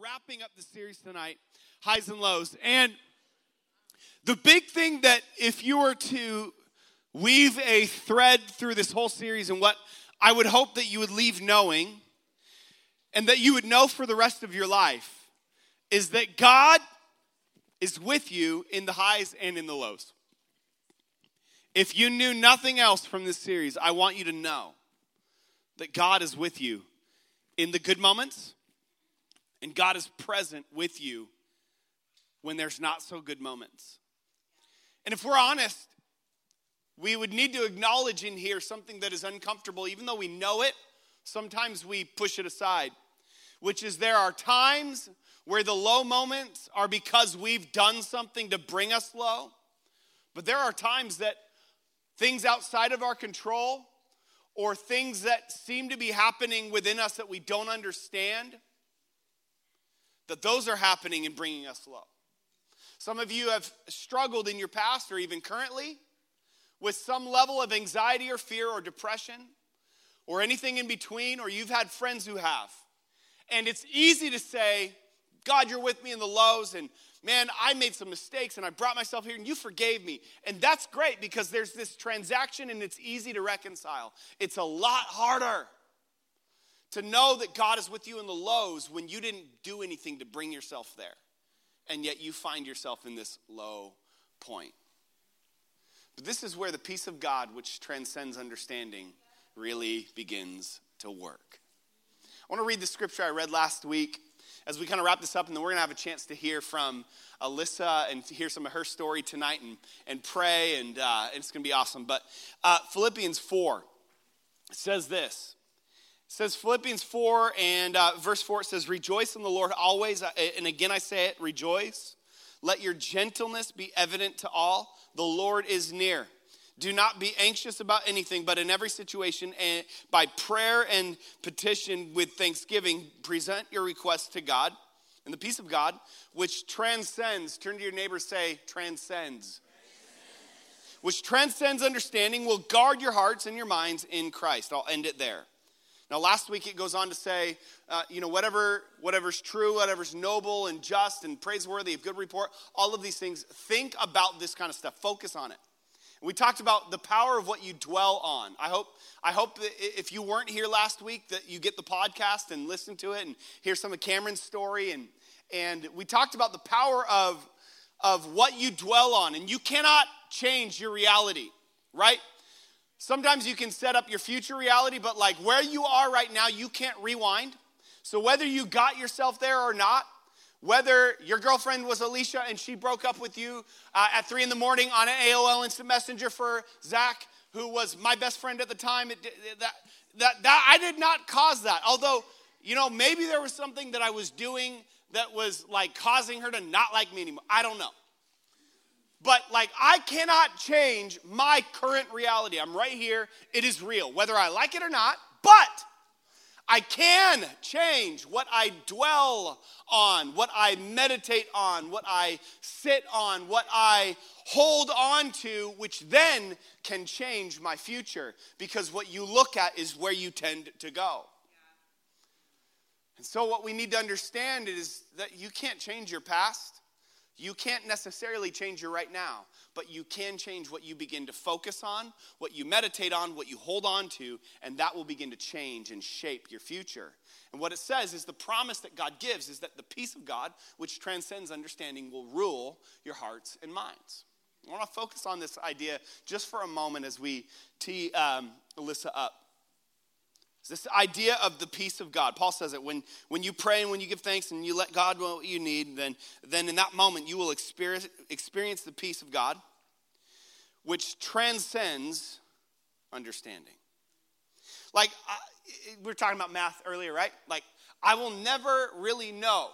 wrapping up the series tonight, highs and lows. And the big thing that if you were to weave a thread through this whole series and what I would hope that you would leave knowing and that you would know for the rest of your life is that God is with you in the highs and in the lows. If you knew nothing else from this series, I want you to know that God is with you in the good moments and God is present with you when there's not so good moments. And if we're honest, we would need to acknowledge in here something that is uncomfortable, even though we know it, sometimes we push it aside, which is there are times where the low moments are because we've done something to bring us low. But there are times that things outside of our control or things that seem to be happening within us that we don't understand that those are happening and bringing us low. Some of you have struggled in your past or even currently with some level of anxiety or fear or depression or anything in between, or you've had friends who have. And it's easy to say, God, you're with me in the lows, and man, I made some mistakes and I brought myself here and you forgave me. And that's great because there's this transaction and it's easy to reconcile. It's a lot harder to know that God is with you in the lows when you didn't do anything to bring yourself there. And yet you find yourself in this low point. But this is where the peace of God, which transcends understanding, really begins to work. I want to read the scripture I read last week as we kind of wrap this up, and then we're going to have a chance to hear from Alyssa and hear some of her story tonight and, and pray, and, uh, it's going to be awesome. But uh, Philippians 4 says this says Philippians 4 and uh, verse 4, it says, Rejoice in the Lord always. Uh, and again, I say it, rejoice. Let your gentleness be evident to all. The Lord is near. Do not be anxious about anything, but in every situation, and by prayer and petition with thanksgiving, present your requests to God. And the peace of God, which transcends, turn to your neighbor, say, transcends. Which transcends understanding, will guard your hearts and your minds in Christ. I'll end it there. Now, last week it goes on to say, uh, you know, whatever, whatever's true, whatever's noble and just and praiseworthy, of good report, all of these things, think about this kind of stuff. Focus on it. We talked about the power of what you dwell on. I hope, I hope that if you weren't here last week, that you get the podcast and listen to it and hear some of Cameron's story. And, and we talked about the power of, of what you dwell on. And you cannot change your reality, right? Sometimes you can set up your future reality, but like where you are right now, you can't rewind. So whether you got yourself there or not, whether your girlfriend was Alicia and she broke up with you uh, at three in the morning on an AOL Instant Messenger for Zach, who was my best friend at the time, it, that, that, that I did not cause that. Although, you know, maybe there was something that I was doing that was like causing her to not like me anymore. I don't know. But like, I cannot change my current reality. I'm right here. It is real, whether I like it or not. But I can change what I dwell on, what I meditate on, what I sit on, what I hold on to, which then can change my future. Because what you look at is where you tend to go. And so, what we need to understand is that you can't change your past. You can't necessarily change your right now, but you can change what you begin to focus on, what you meditate on, what you hold on to, and that will begin to change and shape your future. And what it says is the promise that God gives is that the peace of God, which transcends understanding, will rule your hearts and minds. I want to focus on this idea just for a moment as we tee um, Alyssa up. This idea of the peace of God. Paul says it when, when you pray and when you give thanks and you let God know what you need, then, then in that moment you will experience, experience the peace of God, which transcends understanding. Like, I, we were talking about math earlier, right? Like, I will never really know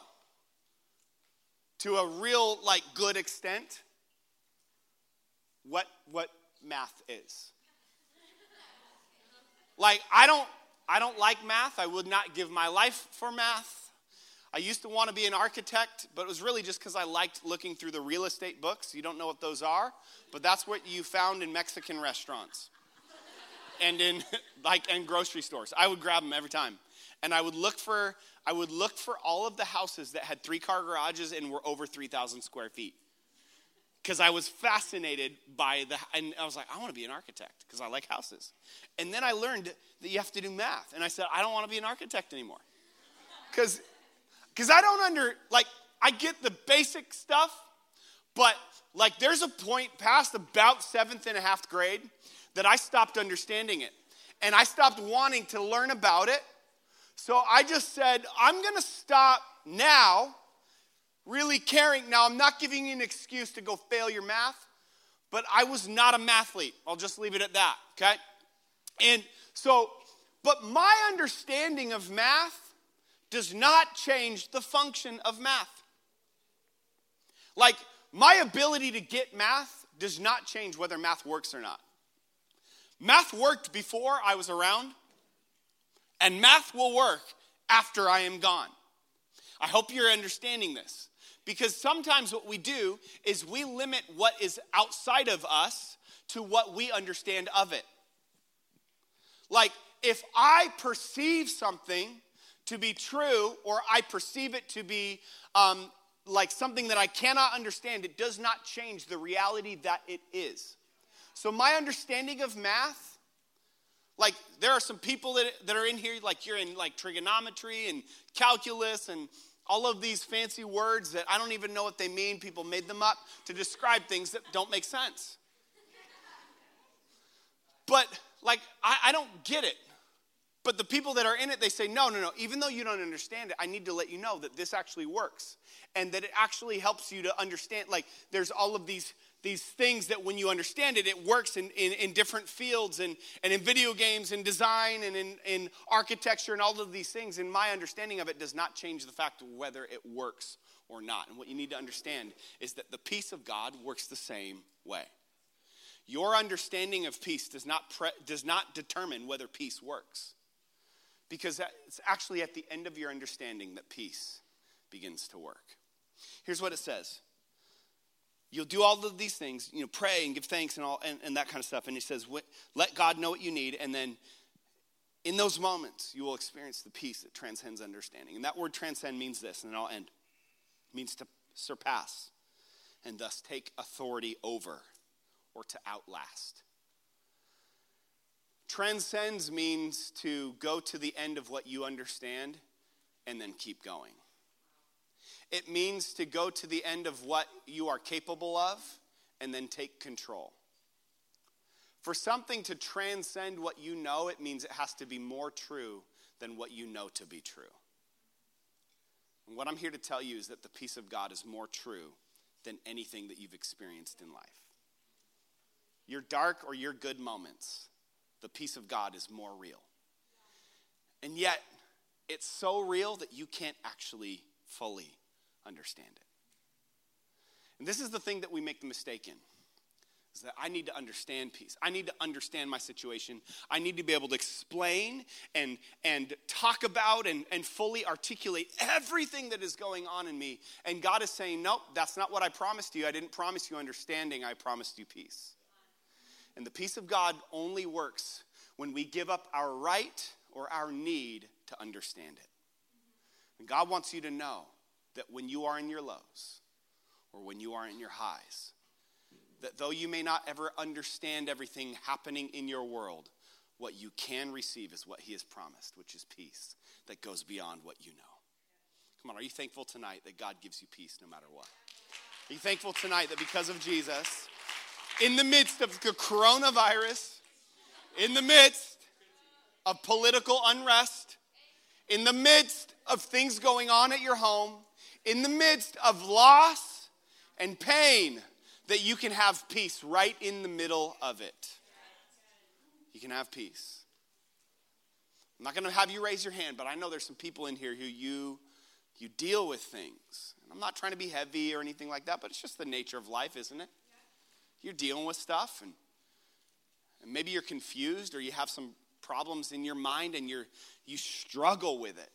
to a real, like, good extent what, what math is. Like, I don't, I don't like math. I would not give my life for math. I used to want to be an architect, but it was really just because I liked looking through the real estate books. You don't know what those are, but that's what you found in Mexican restaurants and in like and grocery stores. I would grab them every time. and I would look for I would look for all of the houses that had three car garages and were over 3,000 square feet. Because I was fascinated by the, and I was like, I want to be an architect because I like houses. And then I learned that you have to do math. And I said, I don't want to be an architect anymore. Because because I don't under, like, I get the basic stuff, but like there's a point past about seventh and a half grade that I stopped understanding it. And I stopped wanting to learn about it. So I just said, I'm going to stop now really caring. Now, I'm not giving you an excuse to go fail your math, but I was not a mathlete. I'll just leave it at that, okay? And so, but my understanding of math does not change the function of math. Like, my ability to get math does not change whether math works or not. Math worked before I was around, and math will work after I am gone. I hope you're understanding this. Because sometimes what we do is we limit what is outside of us to what we understand of it. Like, if I perceive something to be true or I perceive it to be um, like something that I cannot understand, it does not change the reality that it is. So, my understanding of math, like there are some people that, that are in here, like you're in like trigonometry and calculus and all of these fancy words that I don't even know what they mean. People made them up to describe things that don't make sense. But like, I, I don't get it. But the people that are in it, they say, no, no, no, even though you don't understand it, I need to let you know that this actually works and that it actually helps you to understand. Like, there's all of these these things that when you understand it, it works in, in, in, different fields and, and in video games and design and in, in architecture and all of these things. And my understanding of it does not change the fact of whether it works or not. And what you need to understand is that the peace of God works the same way. Your understanding of peace does not, pre- does not determine whether peace works. Because it's actually at the end of your understanding that peace begins to work. Here's what it says. You'll do all of these things, you know, pray and give thanks and all and, and that kind of stuff. And he says, let God know what you need, and then in those moments you will experience the peace that transcends understanding. And that word transcend means this, and I'll end. It means to surpass and thus take authority over or to outlast. Transcends means to go to the end of what you understand and then keep going. It means to go to the end of what you are capable of and then take control. For something to transcend what you know, it means it has to be more true than what you know to be true. And what I'm here to tell you is that the peace of God is more true than anything that you've experienced in life. Your dark or your good moments, the peace of God is more real. And yet, it's so real that you can't actually fully understand it. And this is the thing that we make the mistake in. Is that I need to understand peace. I need to understand my situation. I need to be able to explain and, and talk about and, and fully articulate everything that is going on in me. And God is saying, Nope, that's not what I promised you. I didn't promise you understanding, I promised you peace. And the peace of God only works when we give up our right or our need to understand it. And God wants you to know that when you are in your lows or when you are in your highs, that though you may not ever understand everything happening in your world, what you can receive is what He has promised, which is peace that goes beyond what you know. Come on, are you thankful tonight that God gives you peace no matter what? Are you thankful tonight that because of Jesus, in the midst of the coronavirus, in the midst of political unrest, in the midst of things going on at your home, in the midst of loss and pain, that you can have peace right in the middle of it. You can have peace. I'm not going to have you raise your hand, but I know there's some people in here who you you deal with things. And I'm not trying to be heavy or anything like that, but it's just the nature of life, isn't it? You're dealing with stuff and, and maybe you're confused or you have some problems in your mind and you're you struggle with it.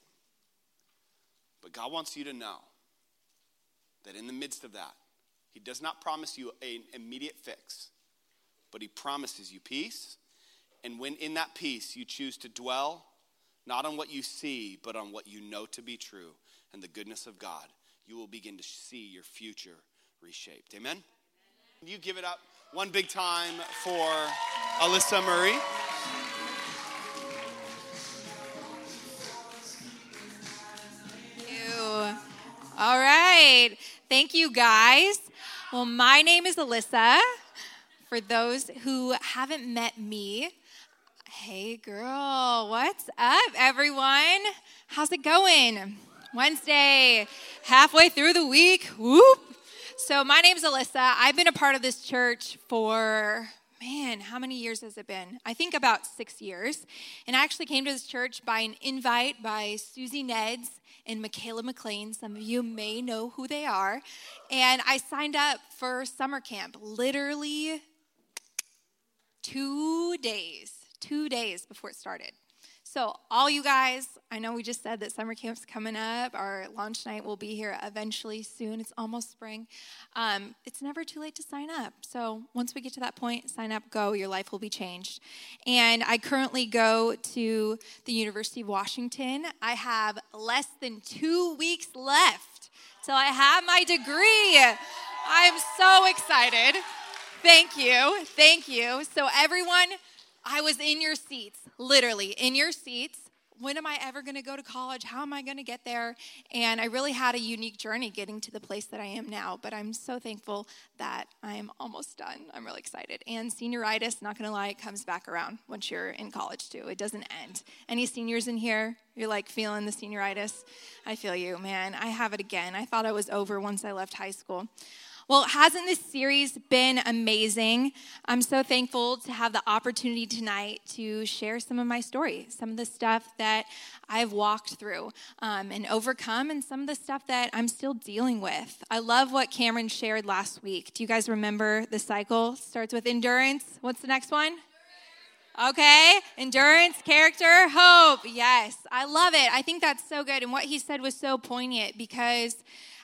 But God wants you to know that in the midst of that, He does not promise you an immediate fix, but He promises you peace. And when in that peace you choose to dwell not on what you see, but on what you know to be true and the goodness of God, you will begin to see your future reshaped. Amen? You give it up one big time for Alyssa Murray. Thank you, guys. Well, my name is Alyssa. For those who haven't met me, hey, girl, what's up, everyone? How's it going? Wednesday, halfway through the week. Whoop. So, my name is Alyssa. I've been a part of this church for man, how many years has it been? I think about six years. And I actually came to this church by an invite by Susie Neds and Michaela McLean. Some of you may know who they are. And I signed up for summer camp literally two days, two days before it started. So, all you guys, I know we just said that summer camp's coming up. Our launch night will be here eventually soon. It's almost spring. Um, it's never too late to sign up. So, once we get to that point, sign up, go. Your life will be changed. And I currently go to the University of Washington. I have less than two weeks left till I have my degree. I'm so excited. Thank you. Thank you. So, everyone, I was in your seats, literally in your seats. When am I ever going to go to college? How am I going to get there? And I really had a unique journey getting to the place that I am now. But I'm so thankful that I'm almost done. I'm really excited. And senioritis, not going to lie, it comes back around once you're in college too. It doesn't end. Any seniors in here? You're like feeling the senioritis? I feel you, man. I have it again. I thought it was over once I left high school. Well, hasn't this series been amazing? I'm so thankful to have the opportunity tonight to share some of my story, some of the stuff that I've walked through um, and overcome, and some of the stuff that I'm still dealing with. I love what Cameron shared last week. Do you guys remember the cycle? Starts with endurance. What's the next one? Okay, endurance, character, hope. Yes, I love it. I think that's so good. And what he said was so poignant because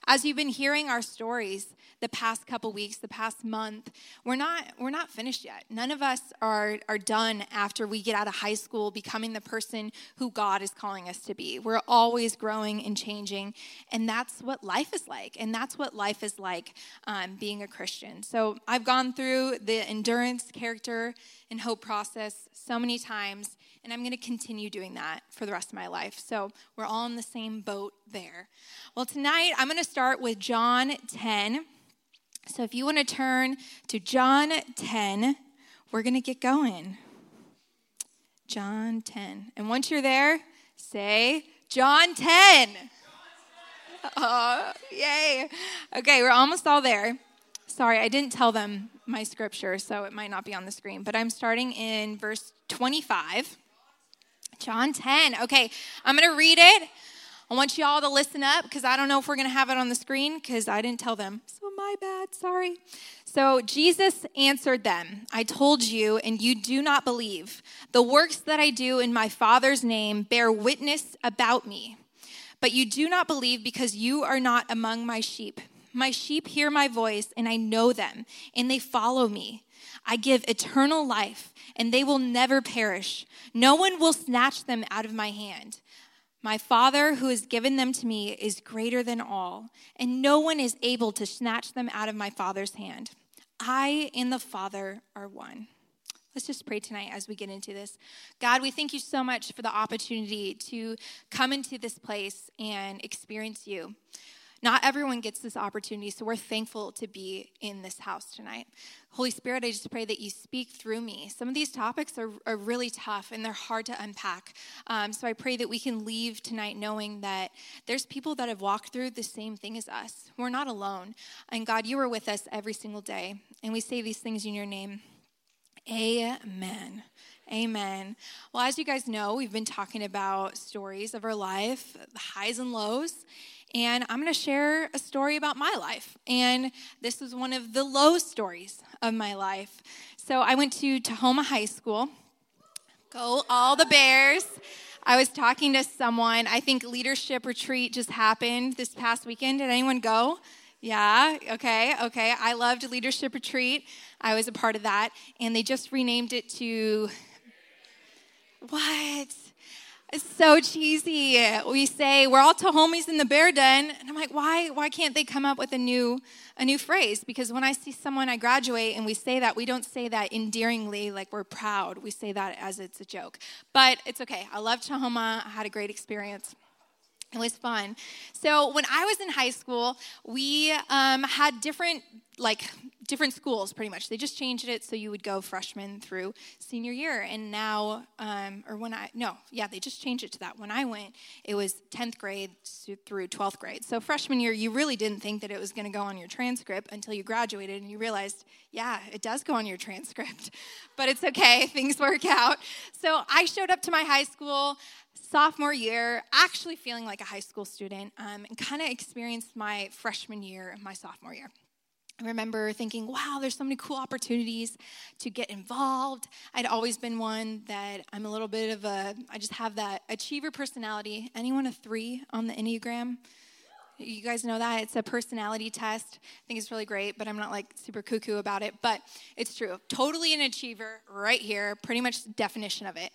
as you've been hearing our stories, the past couple weeks, the past month, we're not we're not finished yet. None of us are are done after we get out of high school becoming the person who God is calling us to be. We're always growing and changing, and that's what life is like, and that's what life is like um, being a Christian. So I've gone through the endurance, character, and hope process so many times and I'm going to continue doing that for the rest of my life. So we're all in the same boat there. Well, tonight I'm going to start with John 10. So if you want to turn to John 10, we're going to get going. John 10. And once you're there, say John 10. Oh, yay. Okay, we're almost all there. Sorry, I didn't tell them my scripture, so it might not be on the screen, but I'm starting in verse 25. John 10. Okay, I'm going to read it. I want you all to listen up because I don't know if we're going to have it on the screen because I didn't tell them. So, my bad, sorry. So, Jesus answered them I told you, and you do not believe. The works that I do in my Father's name bear witness about me. But you do not believe because you are not among my sheep. My sheep hear my voice, and I know them, and they follow me. I give eternal life, and they will never perish. No one will snatch them out of my hand. My Father, who has given them to me, is greater than all, and no one is able to snatch them out of my Father's hand. I and the Father are one. Let's just pray tonight as we get into this. God, we thank you so much for the opportunity to come into this place and experience you. Not everyone gets this opportunity, so we're thankful to be in this house tonight. Holy Spirit, I just pray that you speak through me. Some of these topics are, are really tough and they're hard to unpack. Um, so I pray that we can leave tonight knowing that there's people that have walked through the same thing as us. We're not alone. And God, you are with us every single day. And we say these things in your name. Amen. Amen. Well, as you guys know, we've been talking about stories of our life, the highs and lows and I'm going to share a story about my life. And this is one of the low stories of my life. So I went to Tahoma High School. Go all the Bears. I was talking to someone, I think leadership retreat just happened this past weekend. Did anyone go? Yeah, okay, okay. I loved leadership retreat. I was a part of that. And they just renamed it to what? It's so cheesy. We say we're all Tahomies in the bear den, and I'm like, why? Why can't they come up with a new a new phrase? Because when I see someone I graduate and we say that, we don't say that endearingly, like we're proud. We say that as it's a joke. But it's okay. I love Tahoma. I had a great experience. It was fun. So when I was in high school, we um, had different like different schools pretty much. They just changed it so you would go freshman through senior year. And now, um, or when I, no, yeah, they just changed it to that. When I went, it was 10th grade through 12th grade. So freshman year, you really didn't think that it was going to go on your transcript until you graduated and you realized, yeah, it does go on your transcript. But it's okay, things work out. So I showed up to my high school sophomore year, actually feeling like a high school student, um, and kind of experienced my freshman year, and my sophomore year. I remember thinking, wow, there's so many cool opportunities to get involved. I'd always been one that I'm a little bit of a, I just have that achiever personality. Anyone a three on the Enneagram? You guys know that it's a personality test. I think it's really great, but I'm not like super cuckoo about it. But it's true. Totally an achiever right here, pretty much definition of it.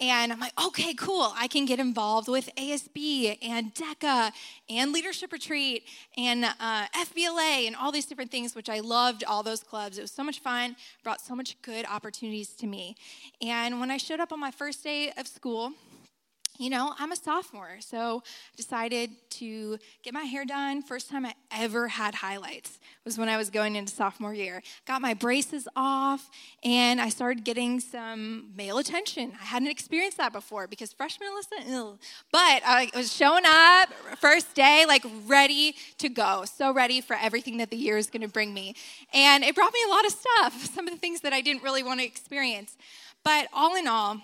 And I'm like, okay, cool. I can get involved with ASB and DECA and Leadership Retreat and uh, FBLA and all these different things, which I loved all those clubs. It was so much fun, brought so much good opportunities to me. And when I showed up on my first day of school, you know, I'm a sophomore, so I decided to get my hair done. First time I ever had highlights was when I was going into sophomore year. Got my braces off, and I started getting some male attention. I hadn't experienced that before because freshman Alyssa, ugh. but I was showing up first day, like ready to go, so ready for everything that the year is going to bring me. And it brought me a lot of stuff, some of the things that I didn't really want to experience. But all in all,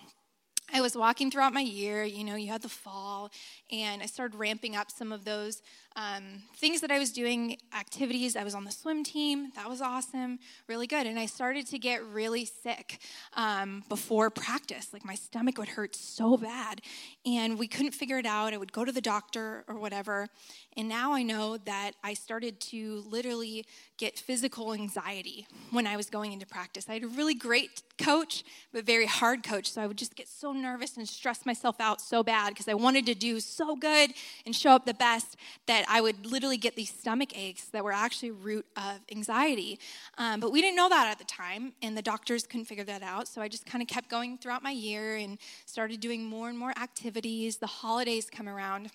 I was walking throughout my year, you know, you had the fall, and I started ramping up some of those um, things that I was doing, activities. I was on the swim team. That was awesome, really good. And I started to get really sick um, before practice. Like my stomach would hurt so bad. And we couldn't figure it out. I would go to the doctor or whatever. And now I know that I started to literally get physical anxiety when I was going into practice. I had a really great coach, but very hard coach. So I would just get so nervous and stress myself out so bad because I wanted to do so good and show up the best that that I would literally get these stomach aches that were actually root of anxiety. Um, but we didn't know that at the time, and the doctors couldn't figure that out. So I just kind of kept going throughout my year and started doing more and more activities. The holidays come around.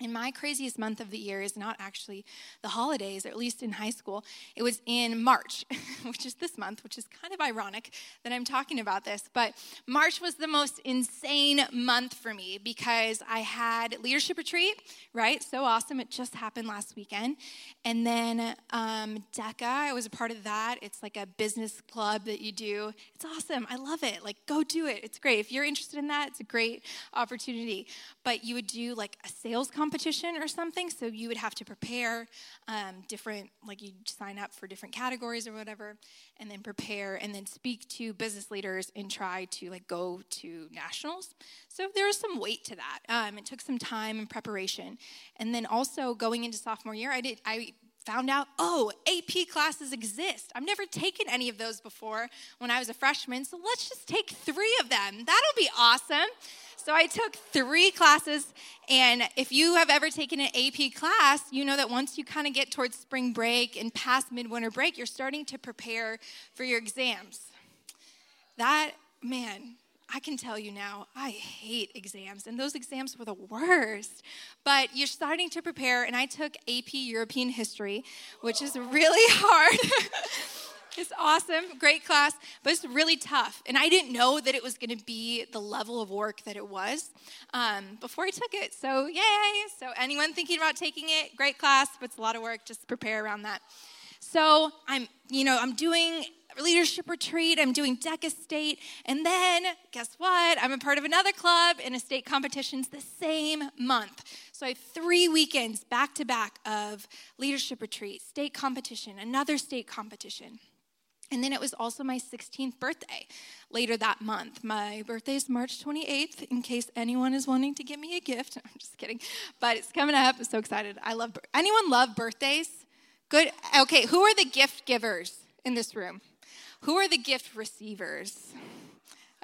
And my craziest month of the year is not actually the holidays, at least in high school. It was in March, which is this month, which is kind of ironic that I'm talking about this. But March was the most insane month for me because I had leadership retreat, right? So awesome. It just happened last weekend. And then um, DECA, I was a part of that. It's like a business club that you do. It's awesome. I love it. Like, go do it. It's great. If you're interested in that, it's a great opportunity. But you would do like a sales competition competition or something. So you would have to prepare um, different, like you'd sign up for different categories or whatever, and then prepare and then speak to business leaders and try to like go to nationals. So there was some weight to that. Um, it took some time and preparation, and then also going into sophomore year, I did I found out, oh, AP classes exist. I've never taken any of those before when I was a freshman, so let's just take three of them. That'll be awesome. So I took three classes, and if you have ever taken an AP class, you know that once you kind of get towards spring break and past midwinter break, you're starting to prepare for your exams. That, man, I can tell you now, I hate exams, and those exams were the worst. But you're starting to prepare, and I took AP European History, which is really hard. It's awesome, great class, but it's really tough. And I didn't know that it was going to be the level of work that it was um, before I took it. So, yay. So, anyone thinking about taking it, great class, but it's a lot of work. Just prepare around that. So, I'm, you know, I'm doing leadership retreat, I'm doing DECA State, and then guess what? I'm a part of another club in a state competitions the same month. So I have three weekends back to back of leadership retreat, state competition, another state competition. And then it was also my 16th birthday later that month. My birthday is March 28th, in case anyone is wanting to give me a gift. I'm just kidding. But it's coming up. I'm so excited. I love anyone love birthdays? Good. Okay, who are the gift givers in this room? Who are the gift receivers?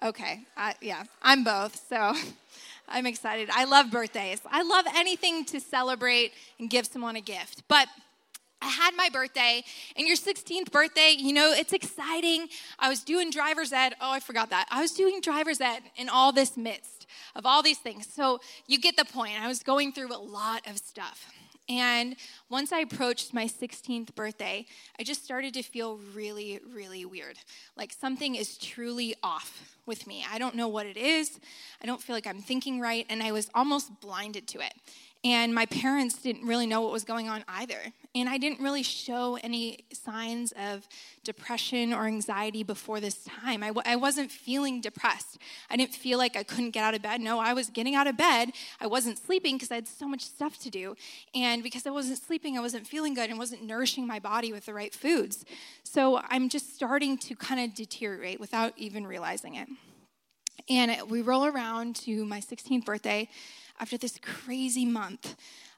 Okay, yeah, I'm both. So I'm excited. I love birthdays. I love anything to celebrate and give someone a gift. But I had my birthday, and your 16th birthday, you know, it's exciting. I was doing driver's ed. Oh, I forgot that. I was doing driver's ed in all this midst of all these things. So you get the point. I was going through a lot of stuff. And once I approached my 16th birthday, I just started to feel really, really weird. Like something is truly off with me. I don't know what it is. I don't feel like I'm thinking right. And I was almost blinded to it. And my parents didn't really know what was going on either. And I didn't really show any signs of depression or anxiety before this time. I w- I wasn't feeling depressed. I didn't feel like I couldn't get out of bed. No, I was getting out of bed. I wasn't sleeping because I had so much stuff to do. And because I wasn't sleeping, I wasn't feeling good and wasn't nourishing my body with the right foods. So I'm just starting to kind of deteriorate without even realizing it. And we roll around to my 16th birthday after this crazy month,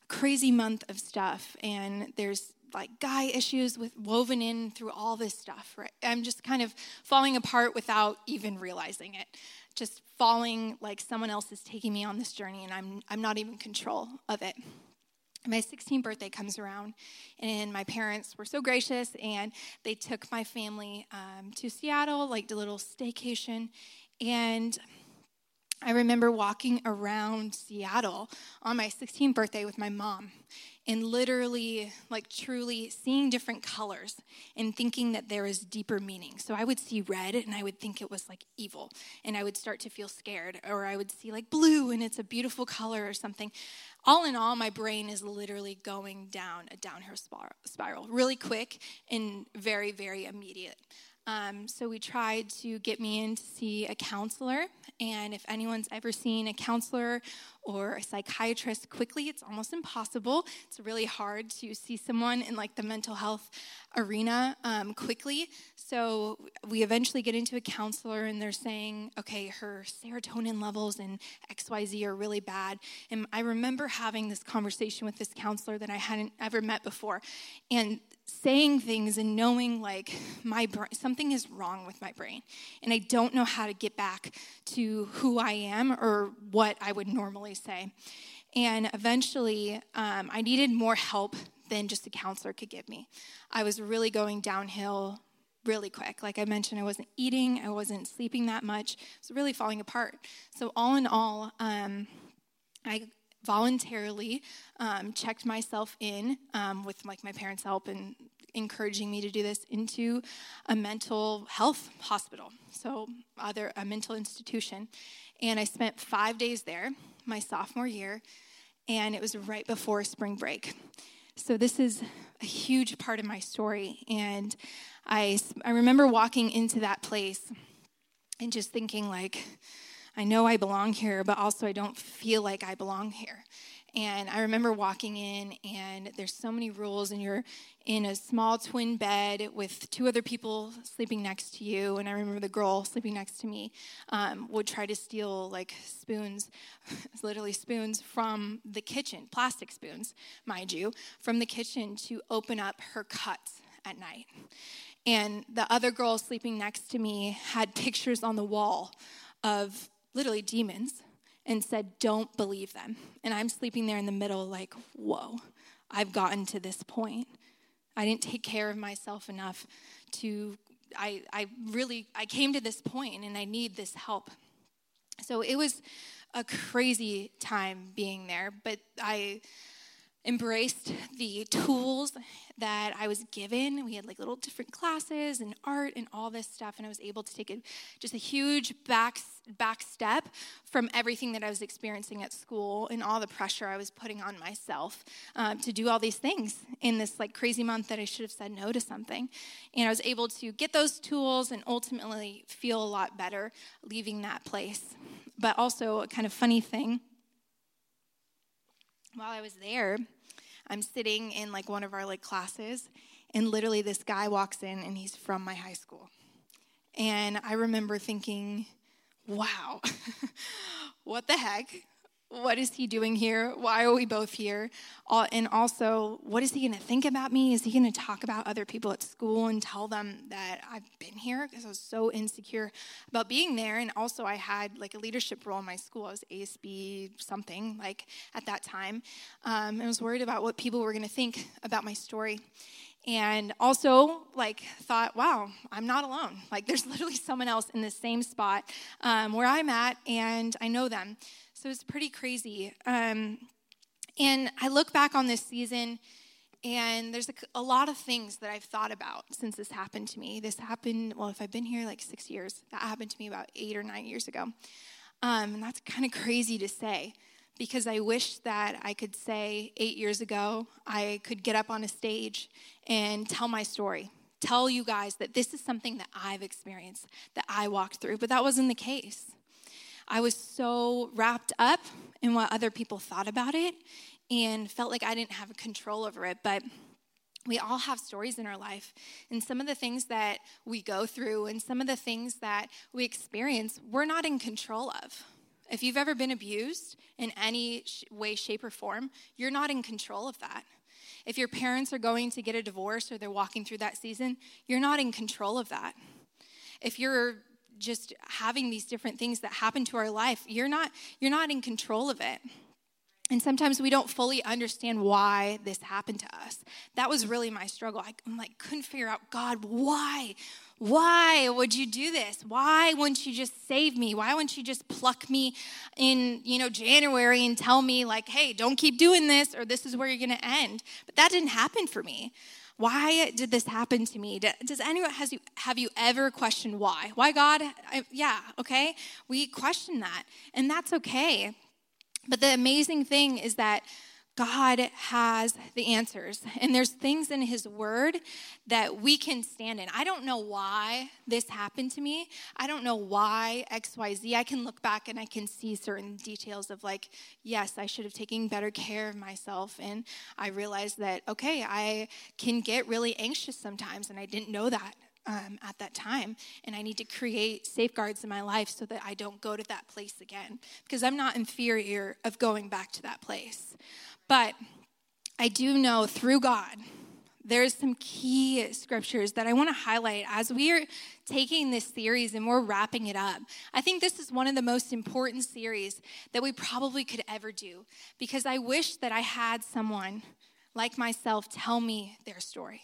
crazy month of stuff. And there's like guy issues with woven in through all this stuff. Right? I'm just kind of falling apart without even realizing it. Just falling like someone else is taking me on this journey and I'm I'm not even control of it. My 16th birthday comes around, and my parents were so gracious, and they took my family um, to Seattle, like a little staycation. And I remember walking around Seattle on my 16th birthday with my mom and literally, like, truly seeing different colors and thinking that there is deeper meaning. So I would see red and I would think it was like evil, and I would start to feel scared, or I would see like blue and it's a beautiful color or something. All in all, my brain is literally going down a downhill spiral really quick and very, very immediate. Um, so we tried to get me in to see a counselor. And if anyone's ever seen a counselor or a psychiatrist quickly, it's almost impossible. It's really hard to see someone in like the mental health arena um, quickly. So we eventually get into a counselor, and they're saying, okay, her serotonin levels and XYZ are really bad. And I remember having this conversation with this counselor that I hadn't ever met before. And saying things and knowing like my brain something is wrong with my brain and i don't know how to get back to who i am or what i would normally say. And eventually um, i needed more help than just a counselor could give me. I was really going downhill really quick. Like i mentioned i wasn't eating i wasn't sleeping that much. It was really falling apart. So all in all um, I voluntarily um, checked myself in um, with like my parents' help and encouraging me to do this into a mental health hospital, so other a mental institution, and I spent five days there my sophomore year, and it was right before spring break. So this is a huge part of my story, and I I remember walking into that place and just thinking like I know I belong here, but also I don't feel like I belong here. And I remember walking in, and there's so many rules, and you're in a small twin bed with two other people sleeping next to you. And I remember the girl sleeping next to me um, would try to steal like spoons, literally spoons from the kitchen, plastic spoons, mind you, from the kitchen to open up her cuts at night. And the other girl sleeping next to me had pictures on the wall of literally demons, and said, Don't believe them. And I'm sleeping there in the middle, like, Whoa, I've gotten to this point. I didn't take care of myself enough to, I, I really, I came to this point and I need this help. So it was a crazy time being there, but I, embraced the tools that I was given. We had like little different classes and art and all this stuff, and I was able to take a, just a huge back back step from everything that I was experiencing at school and all the pressure I was putting on myself um, to do all these things in this like crazy month that I should have said no to something. And I was able to get those tools and ultimately feel a lot better leaving that place. But also a kind of funny thing while I was there, I'm sitting in like one of our like classes, and literally this guy walks in and he's from my high school. And I remember thinking, wow, what the heck? What is he doing here? Why are we both here? And also, what is he going to think about me? Is he going to talk about other people at school and tell them that I've been here? Because I was so insecure about being there. And also, I had like a leadership role in my school. I was ASB something like at that time. Um, I was worried about what people were going to think about my story and also like thought wow i'm not alone like there's literally someone else in the same spot um, where i'm at and i know them so it's pretty crazy. Um, and I look back on this season, and there's a, a, lot of things that I've thought about since this happened to me. This happened, well, if I've been here like six years, that happened to me about eight or nine years ago. Um, and that's kind of crazy to say because I wish that I could say eight years ago, I could get up on a stage and tell my story, tell you guys that this is something that I've experienced, that I walked through, but that wasn't the case. I was so wrapped up in what other people thought about it and felt like I didn't have control over it. But we all have stories in our life, and some of the things that we go through and some of the things that we experience, we're not in control of. If you've ever been abused in any way, shape, or form, you're not in control of that. If your parents are going to get a divorce or they're walking through that season, you're not in control of that. If you're just having these different things that happen to our life you're not you're not in control of it. And sometimes we don't fully understand why this happened to us. That was really my struggle. I, i'm like couldn't figure out god why? Why would you do this? Why wouldn't you just save me? Why wouldn't you just pluck me in you know january and tell me like hey don't keep doing this or this is where you're going to end? But that didn't happen for me why did this happen to me? Does anyone has you have you ever questioned why? Why God? I, yeah, okay. We question that, and that's okay. But the amazing thing is that God has the answers. And there's things in His Word that we can stand in. I don't know why this happened to me. I don't know why XYZ. I can look back and I can see certain details of, like, yes, I should have taken better care of myself. And I realized that, okay, I can get really anxious sometimes, and I didn't know that. Um, at that time, and I need to create safeguards in my life so that I don't go to that place again because I'm not in fear of going back to that place. But I do know through God, there's some key scriptures that I want to highlight as we are taking this series and we're wrapping it up. I think this is one of the most important series that we probably could ever do because I wish that I had someone like myself tell me their story.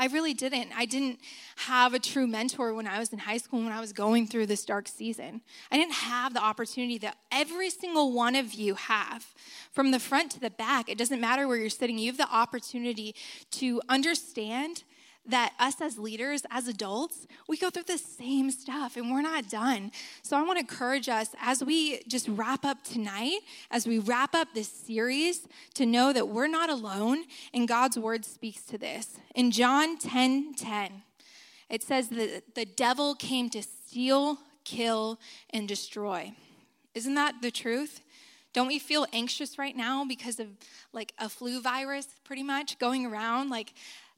I really didn't. I didn't have a true mentor when I was in high school, when I was going through this dark season. I didn't have the opportunity that every single one of you have. From the front to the back, it doesn't matter where you're sitting, you have the opportunity to understand that us as leaders, as adults, we go through the same stuff and we're not done. So I want to encourage us as we just wrap up tonight, as we wrap up this series, to know that we're not alone and God's word speaks to this. In John 10 10, it says that the devil came to steal, kill, and destroy. Isn't that the truth? Don't we feel anxious right now because of like a flu virus pretty much going around? Like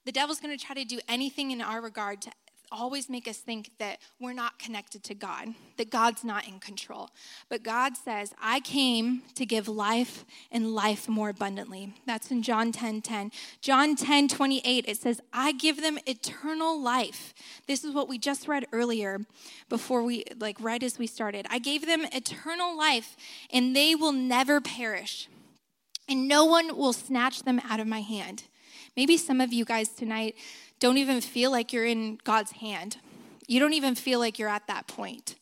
the devil's going to try to do anything in our regard to always make us think that we're not connected to God, that God's not in control. But God says, I came to give life and life more abundantly. That's in John 10 10. John 10 28, it says, I give them eternal life. This is what we just read earlier before we, like right as we started. I gave them eternal life, and they will never perish, and no one will snatch them out of my hand. Maybe some of you guys tonight don't even feel like you're in God's hand. You don't even feel like you're at that point.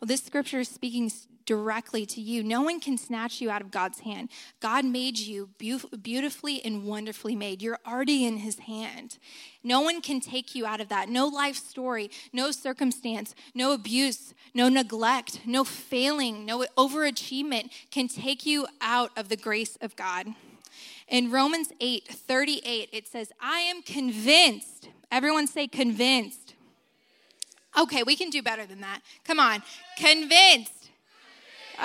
Well, this scripture is speaking directly to you. No one can snatch you out of God's hand. God made you beautifully and wonderfully made. You're already in His hand. No one can take you out of that. No life story, no circumstance, no abuse, no neglect, no failing, no overachievement can take you out of the grace of God. In Romans 8 38, it says, I am convinced. Everyone say convinced. Okay, we can do better than that. Come on. Convinced.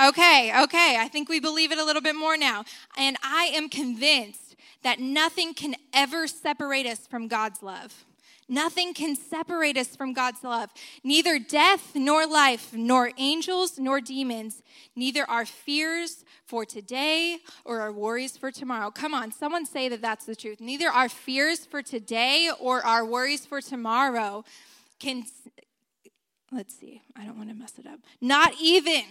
Okay, okay. I think we believe it a little bit more now. And I am convinced that nothing can ever separate us from God's love. Nothing can separate us from God's love. Neither death nor life, nor angels nor demons, neither our fears for today or our worries for tomorrow. Come on, someone say that that's the truth. Neither our fears for today or our worries for tomorrow can, let's see, I don't want to mess it up. Not even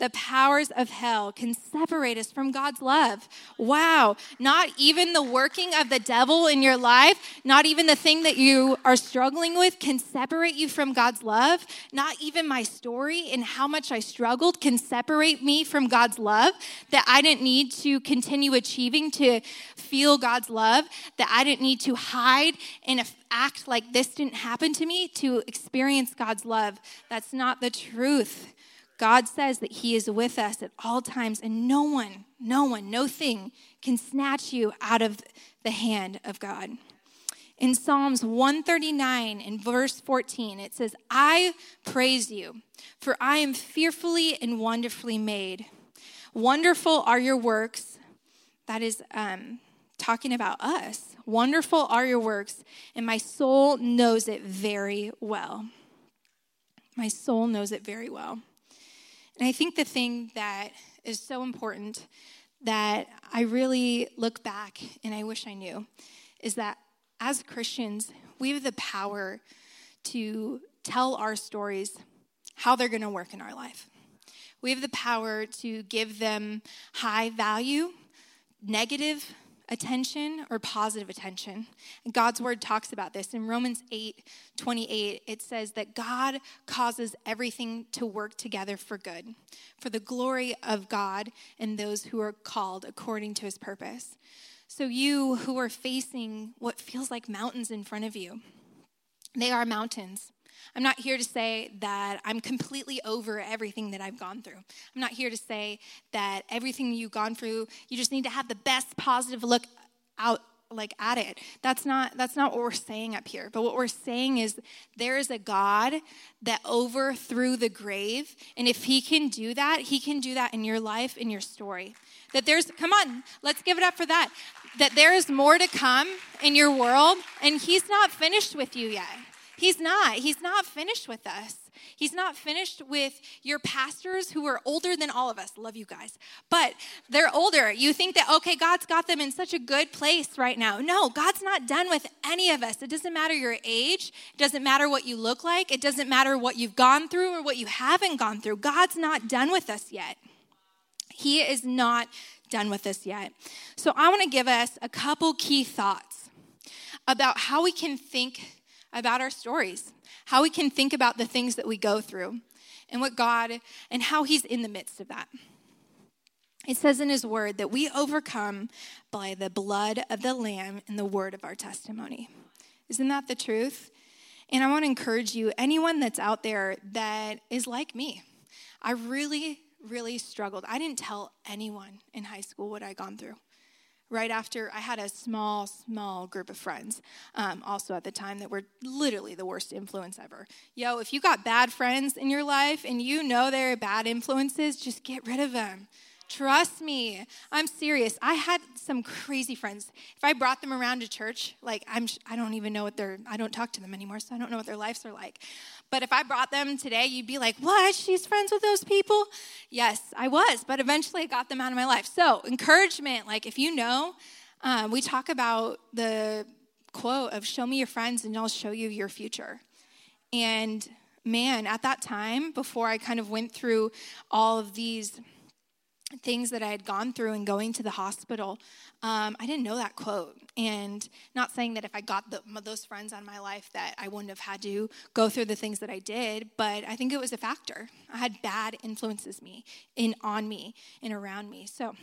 the powers of hell can separate us from God's love. Wow. Not even the working of the devil in your life, not even the thing that you are struggling with can separate you from God's love. Not even my story and how much I struggled can separate me from God's love. That I didn't need to continue achieving to feel God's love. That I didn't need to hide and act like this didn't happen to me to experience God's love. That's not the truth. God says that He is with us at all times, and no one, no one, no thing can snatch you out of the hand of God. In Psalms 139, in verse 14, it says, I praise you, for I am fearfully and wonderfully made. Wonderful are your works. That is um, talking about us. Wonderful are your works, and my soul knows it very well. My soul knows it very well. And I think the thing that is so important that I really look back and I wish I knew is that as Christians, we have the power to tell our stories how they're going to work in our life. We have the power to give them high value, negative attention or positive attention. God's word talks about this. In Romans 8 28, it says that God causes everything to work together for good, for the glory of God and those who are called according to his purpose. So, you who are facing what feels like mountains in front of you, they are mountains. I'm not here to say that I'm completely over everything that I've gone through. I'm not here to say that everything you've gone through, you just need to have the best positive look out like at it. That's not that's not what we're saying up here. But what we're saying is there is a God that overthrew the grave, and if he can do that, he can do that in your life in your story. That there's come on, let's give it up for that. That there is more to come in your world and he's not finished with you yet. He's not. He's not finished with us. He's not finished with your pastors who are older than all of us. Love you guys. But they're older. You think that, okay, God's got them in such a good place right now. No, God's not done with any of us. It doesn't matter your age, it doesn't matter what you look like, it doesn't matter what you've gone through or what you haven't gone through. God's not done with us yet. He is not done with us yet. So I want to give us a couple key thoughts about how we can think about our stories, how we can think about the things that we go through, and what God and how He's in the midst of that. It says in His Word that we overcome by the blood of the Lamb and the word of our testimony. Isn't that the truth? And I want to encourage you, anyone that's out there that is like me, I really, really struggled. I didn't tell anyone in high school what I'd gone through right after I had a small, small group of friends, um, also at the time, that were literally the worst influence ever. Yo, if you got bad friends in your life and you know they're bad influences, just get rid of them. Trust me, I'm serious. I had some crazy friends. If I brought them around to church, like I'm, I don't even know what they're. I don't talk to them anymore, so I don't know what their lives are like. But if I brought them today, you'd be like, "What? She's friends with those people?" Yes, I was. But eventually, I got them out of my life. So encouragement, like if you know, uh, we talk about the quote of "Show me your friends, and I'll show you your future." And man, at that time, before I kind of went through all of these things that I had gone through and going to the hospital, um, I didn't know that quote. And not saying that if I got the, those friends on my life that I wouldn't have had to go through the things that I did, but I think it was a factor. I had bad influences me in on me and around me. So,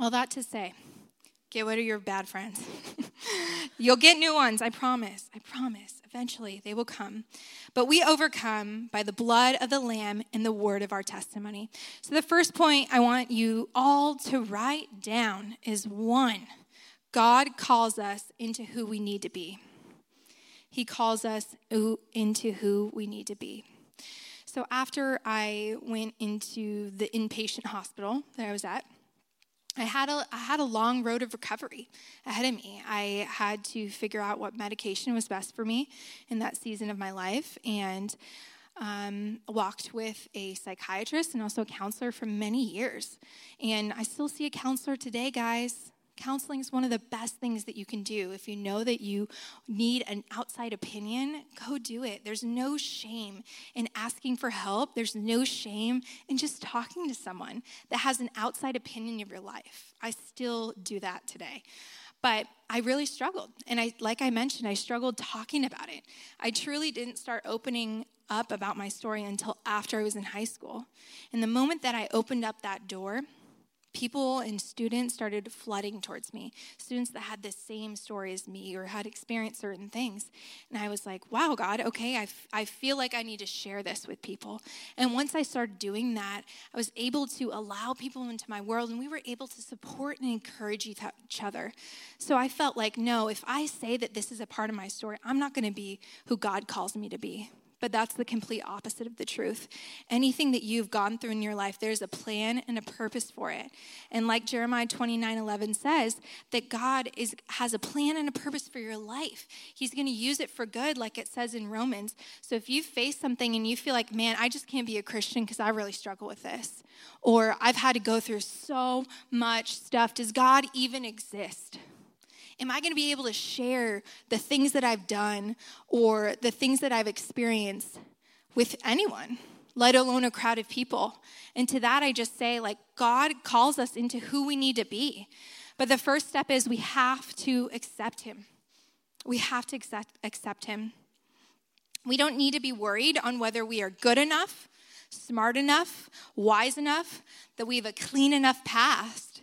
all that to say, get rid of your bad friends. You'll get new ones, I promise. I promise. Eventually, they will come. But we overcome by the blood of the Lamb and the word of our testimony. So, the first point I want you all to write down is one God calls us into who we need to be. He calls us into who we need to be. So, after I went into the inpatient hospital that I was at, I had a I had a long road of recovery ahead of me. I had to figure out what medication was best for me in that season of my life, and um, walked with a psychiatrist and also a counselor for many years. And I still see a counselor today, guys. Counseling is one of the best things that you can do. If you know that you need an outside opinion, go do it. There's no shame in asking for help. There's no shame in just talking to someone that has an outside opinion of your life. I still do that today. But I really struggled. And I like I mentioned, I struggled talking about it. I truly didn't start opening up about my story until after I was in high school. And the moment that I opened up that door, people and students started flooding towards me. Students that had the same story as me or had experienced certain things. And i was like wow god okay I, f- I feel like i need to share this with people. And once i started doing that i was able to allow people into my world and we were able to support and encourage each other. So i felt like no if i say that this is a part of my story i'm not going to be who god calls me to be but that's the complete opposite of the truth. Anything that you've gone through in your life, there's a plan and a purpose for it. And like Jeremiah 29 11 says, that God is, has a plan and a purpose for your life. He's going to use it for good, like it says in Romans. So if you face something and you feel like, man, I just can't be a Christian because I really struggle with this, or I've had to go through so much stuff, does God even exist? Am I going to be able to share the things that I've done or the things that I've experienced with anyone, let alone a crowd of people? And to that, I just say, like, God calls us into who we need to be. But the first step is we have to accept Him. We have to accept, accept Him. We don't need to be worried on whether we are good enough, smart enough, wise enough, that we have a clean enough past.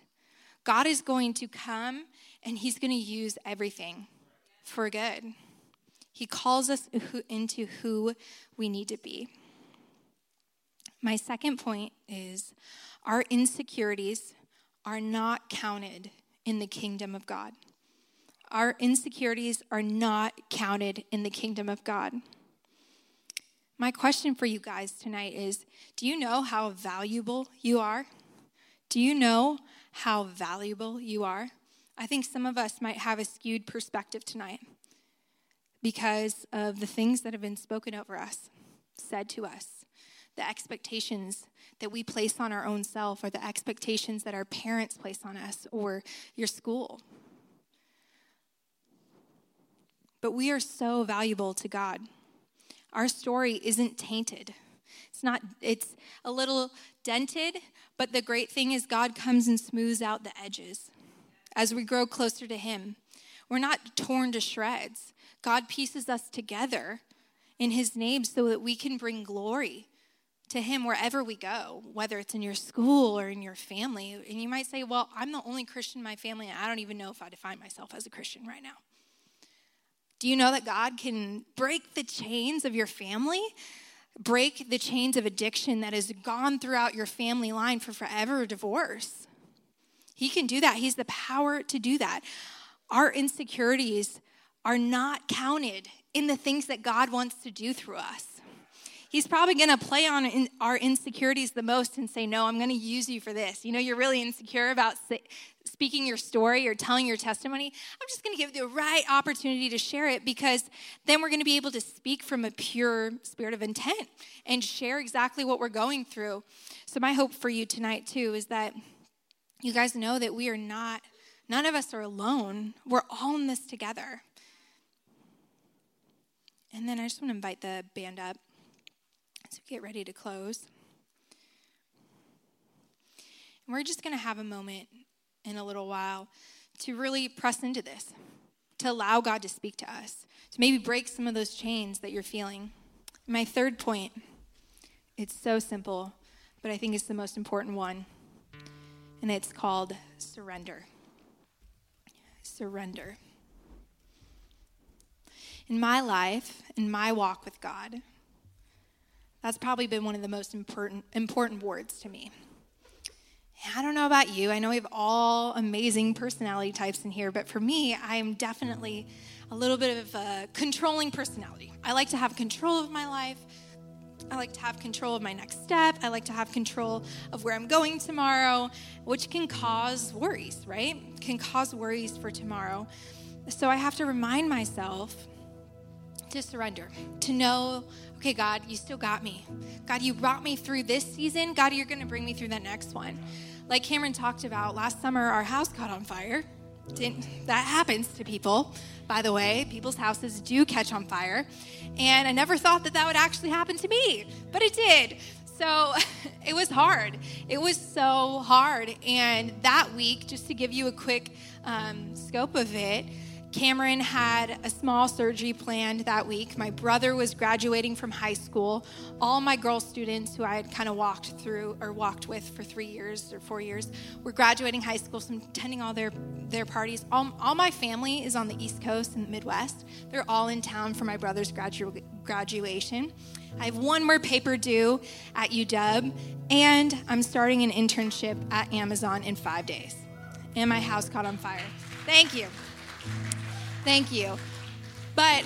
God is going to come and He's going to use everything for good. He calls us into who we need to be. My second point is our insecurities are not counted in the kingdom of God. Our insecurities are not counted in the kingdom of God. My question for you guys tonight is Do you know how valuable you are? Do you know how valuable you are? I think some of us might have a skewed perspective tonight because of the things that have been spoken over us, said to us, the expectations that we place on our own self, or the expectations that our parents place on us, or your school. But we are so valuable to God. Our story isn't tainted. It's not, it's a little dented, but the great thing is God comes and smooths out the edges as we grow closer to Him. We're not torn to shreds. God pieces us together in His name so that we can bring glory to Him wherever we go, whether it's in your school or in your family. And you might say, Well, I'm the only Christian in my family, and I don't even know if I define myself as a Christian right now. Do you know that God can break the chains of your family? Break the chains of addiction that has gone throughout your family line for forever divorce. He can do that. He's the power to do that. Our insecurities are not counted in the things that God wants to do through us. He's probably going to play on in our insecurities the most and say, No, I'm going to use you for this. You know, you're really insecure about speaking your story or telling your testimony. I'm just going to give you the right opportunity to share it because then we're going to be able to speak from a pure spirit of intent and share exactly what we're going through. So, my hope for you tonight, too, is that you guys know that we are not, none of us are alone. We're all in this together. And then I just want to invite the band up as we get ready to close. And we're just going to have a moment in a little while to really press into this, to allow God to speak to us, to maybe break some of those chains that you're feeling. My third point, it's so simple, but I think it's the most important one and it's called surrender. Surrender. In my life, in my walk with God, that's probably been one of the most important, important words to me. I don't know about you. I know we have all amazing personality types in here, but for me, I am definitely a little bit of a controlling personality. I like to have control of my life. I like to have control of my next step. I like to have control of where I'm going tomorrow, which can cause worries, right? Can cause worries for tomorrow. So I have to remind myself to surrender, to know, okay, God, you still got me. God, you brought me through this season. God, you're going to bring me through that next one. Like Cameron talked about, last summer our house caught on fire. Didn't, that happens to people, by the way. People's houses do catch on fire. And I never thought that that would actually happen to me, but it did. So it was hard. It was so hard. And that week, just to give you a quick um, scope of it, Cameron had a small surgery planned that week. My brother was graduating from high school. All my girl students who I had kind of walked through or walked with for three years or four years were graduating high school, so I'm attending all their, their parties. All, all my family is on the East Coast and the Midwest. They're all in town for my brother's gradu- graduation. I have one more paper due at UW, and I'm starting an internship at Amazon in five days. And my house caught on fire. Thank you. Thank you. But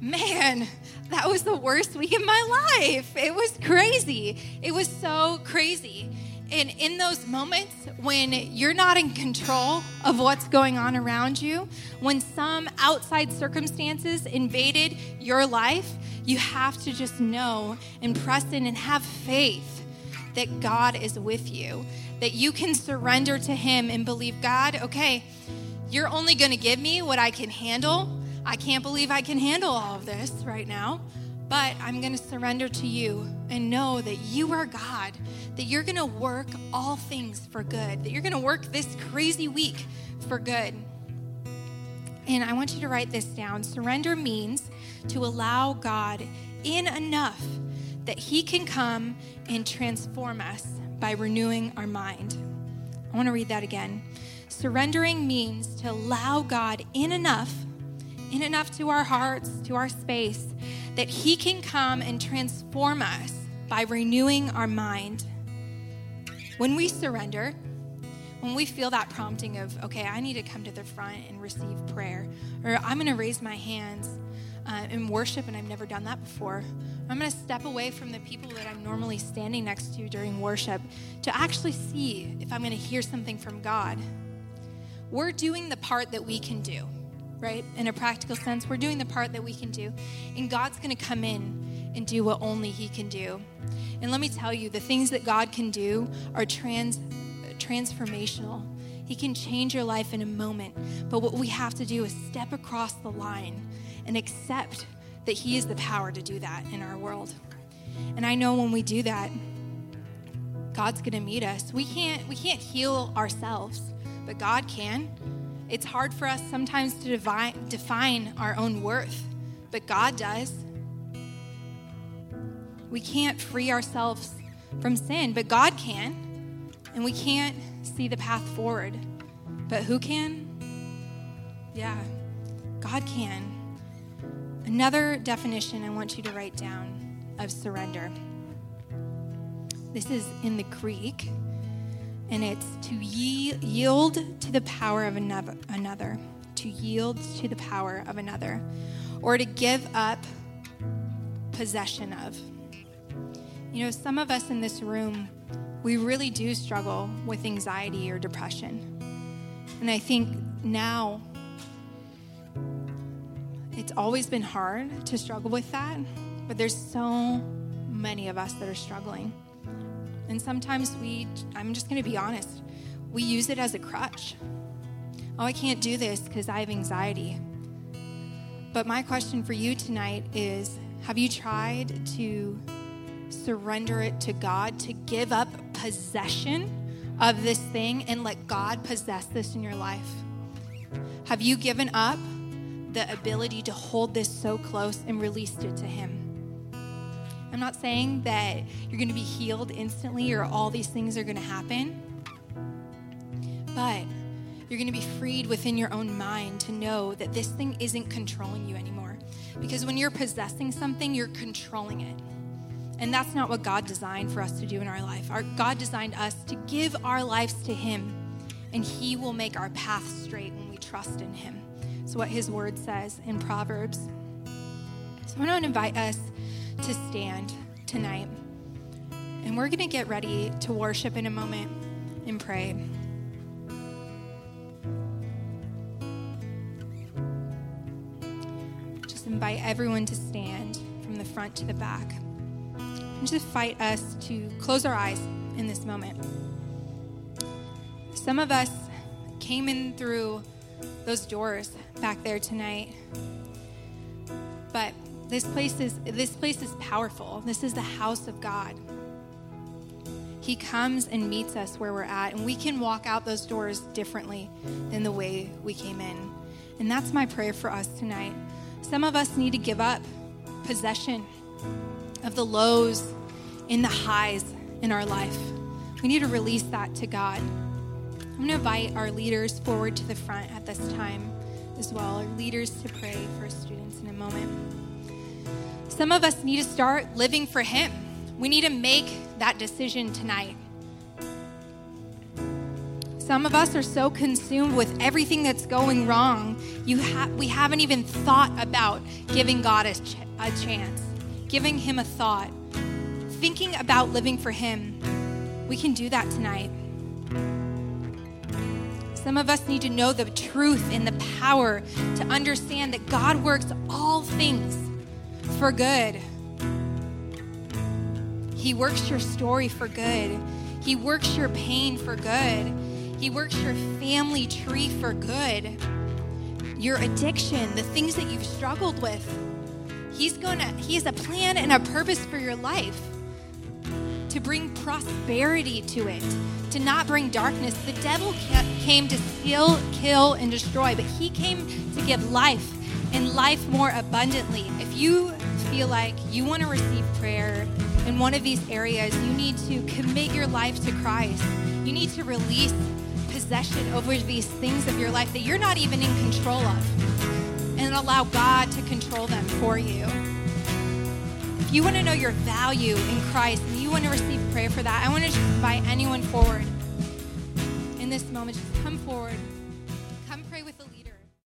man, that was the worst week of my life. It was crazy. It was so crazy. And in those moments when you're not in control of what's going on around you, when some outside circumstances invaded your life, you have to just know and press in and have faith that God is with you, that you can surrender to Him and believe, God, okay, you're only going to give me what I can handle. I can't believe I can handle all of this right now, but I'm going to surrender to you and know that you are God, that you're going to work all things for good, that you're going to work this crazy week for good. And I want you to write this down. Surrender means to allow God in enough that He can come and transform us by renewing our mind. I want to read that again. Surrendering means to allow God in enough, in enough to our hearts, to our space, that He can come and transform us by renewing our mind. When we surrender, when we feel that prompting of, okay, I need to come to the front and receive prayer, or I'm going to raise my hands uh, in worship and I've never done that before, I'm going to step away from the people that I'm normally standing next to during worship to actually see if I'm going to hear something from God we're doing the part that we can do, right? In a practical sense, we're doing the part that we can do. And God's going to come in and do what only He can do. And let me tell you, the things that God can do are trans, transformational. He can change your life in a moment. But what we have to do is step across the line and accept that He is the power to do that in our world. And I know when we do that, God's going to meet us. We can't we can't heal ourselves but God can. It's hard for us sometimes to define our own worth, but God does. We can't free ourselves from sin, but God can. And we can't see the path forward, but who can? Yeah, God can. Another definition I want you to write down of surrender. This is in the Greek and it's to yield to the power of another, to yield to the power of another, or to give up possession of. You know, some of us in this room, we really do struggle with anxiety or depression. And I think now it's always been hard to struggle with that, but there's so many of us that are struggling. And sometimes we, I'm just going to be honest, we use it as a crutch. Oh, I can't do this because I have anxiety. But my question for you tonight is have you tried to surrender it to God, to give up possession of this thing and let God possess this in your life? Have you given up the ability to hold this so close and released it to Him? I'm not saying that you're going to be healed instantly or all these things are going to happen, but you're going to be freed within your own mind to know that this thing isn't controlling you anymore. Because when you're possessing something, you're controlling it. And that's not what God designed for us to do in our life. Our, God designed us to give our lives to Him, and He will make our path straight when we trust in Him. So, what His word says in Proverbs. So, I want to invite us to stand. tonight. And we're going to get ready to worship in a moment and pray. Just invite everyone to stand from the front to the back. And just invite us to close our eyes in this moment. Some of us came in through those doors back there tonight. But this place is this place is powerful. This is the house of God. He comes and meets us where we're at, and we can walk out those doors differently than the way we came in. And that's my prayer for us tonight. Some of us need to give up possession of the lows and the highs in our life. We need to release that to God. I'm going to invite our leaders forward to the front at this time as well, our leaders to pray for students in a moment. Some of us need to start living for Him. We need to make that decision tonight. Some of us are so consumed with everything that's going wrong, you ha- we haven't even thought about giving God a, ch- a chance, giving Him a thought, thinking about living for Him. We can do that tonight. Some of us need to know the truth and the power to understand that God works all things for good. He works your story for good. He works your pain for good. He works your family tree for good. Your addiction, the things that you've struggled with. He's going to he has a plan and a purpose for your life to bring prosperity to it, to not bring darkness. The devil came to steal, kill, and destroy, but he came to give life and life more abundantly. If you feel like you want to receive prayer, in one of these areas, you need to commit your life to Christ. You need to release possession over these things of your life that you're not even in control of and allow God to control them for you. If you want to know your value in Christ and you want to receive prayer for that, I want to invite anyone forward in this moment. Just come forward.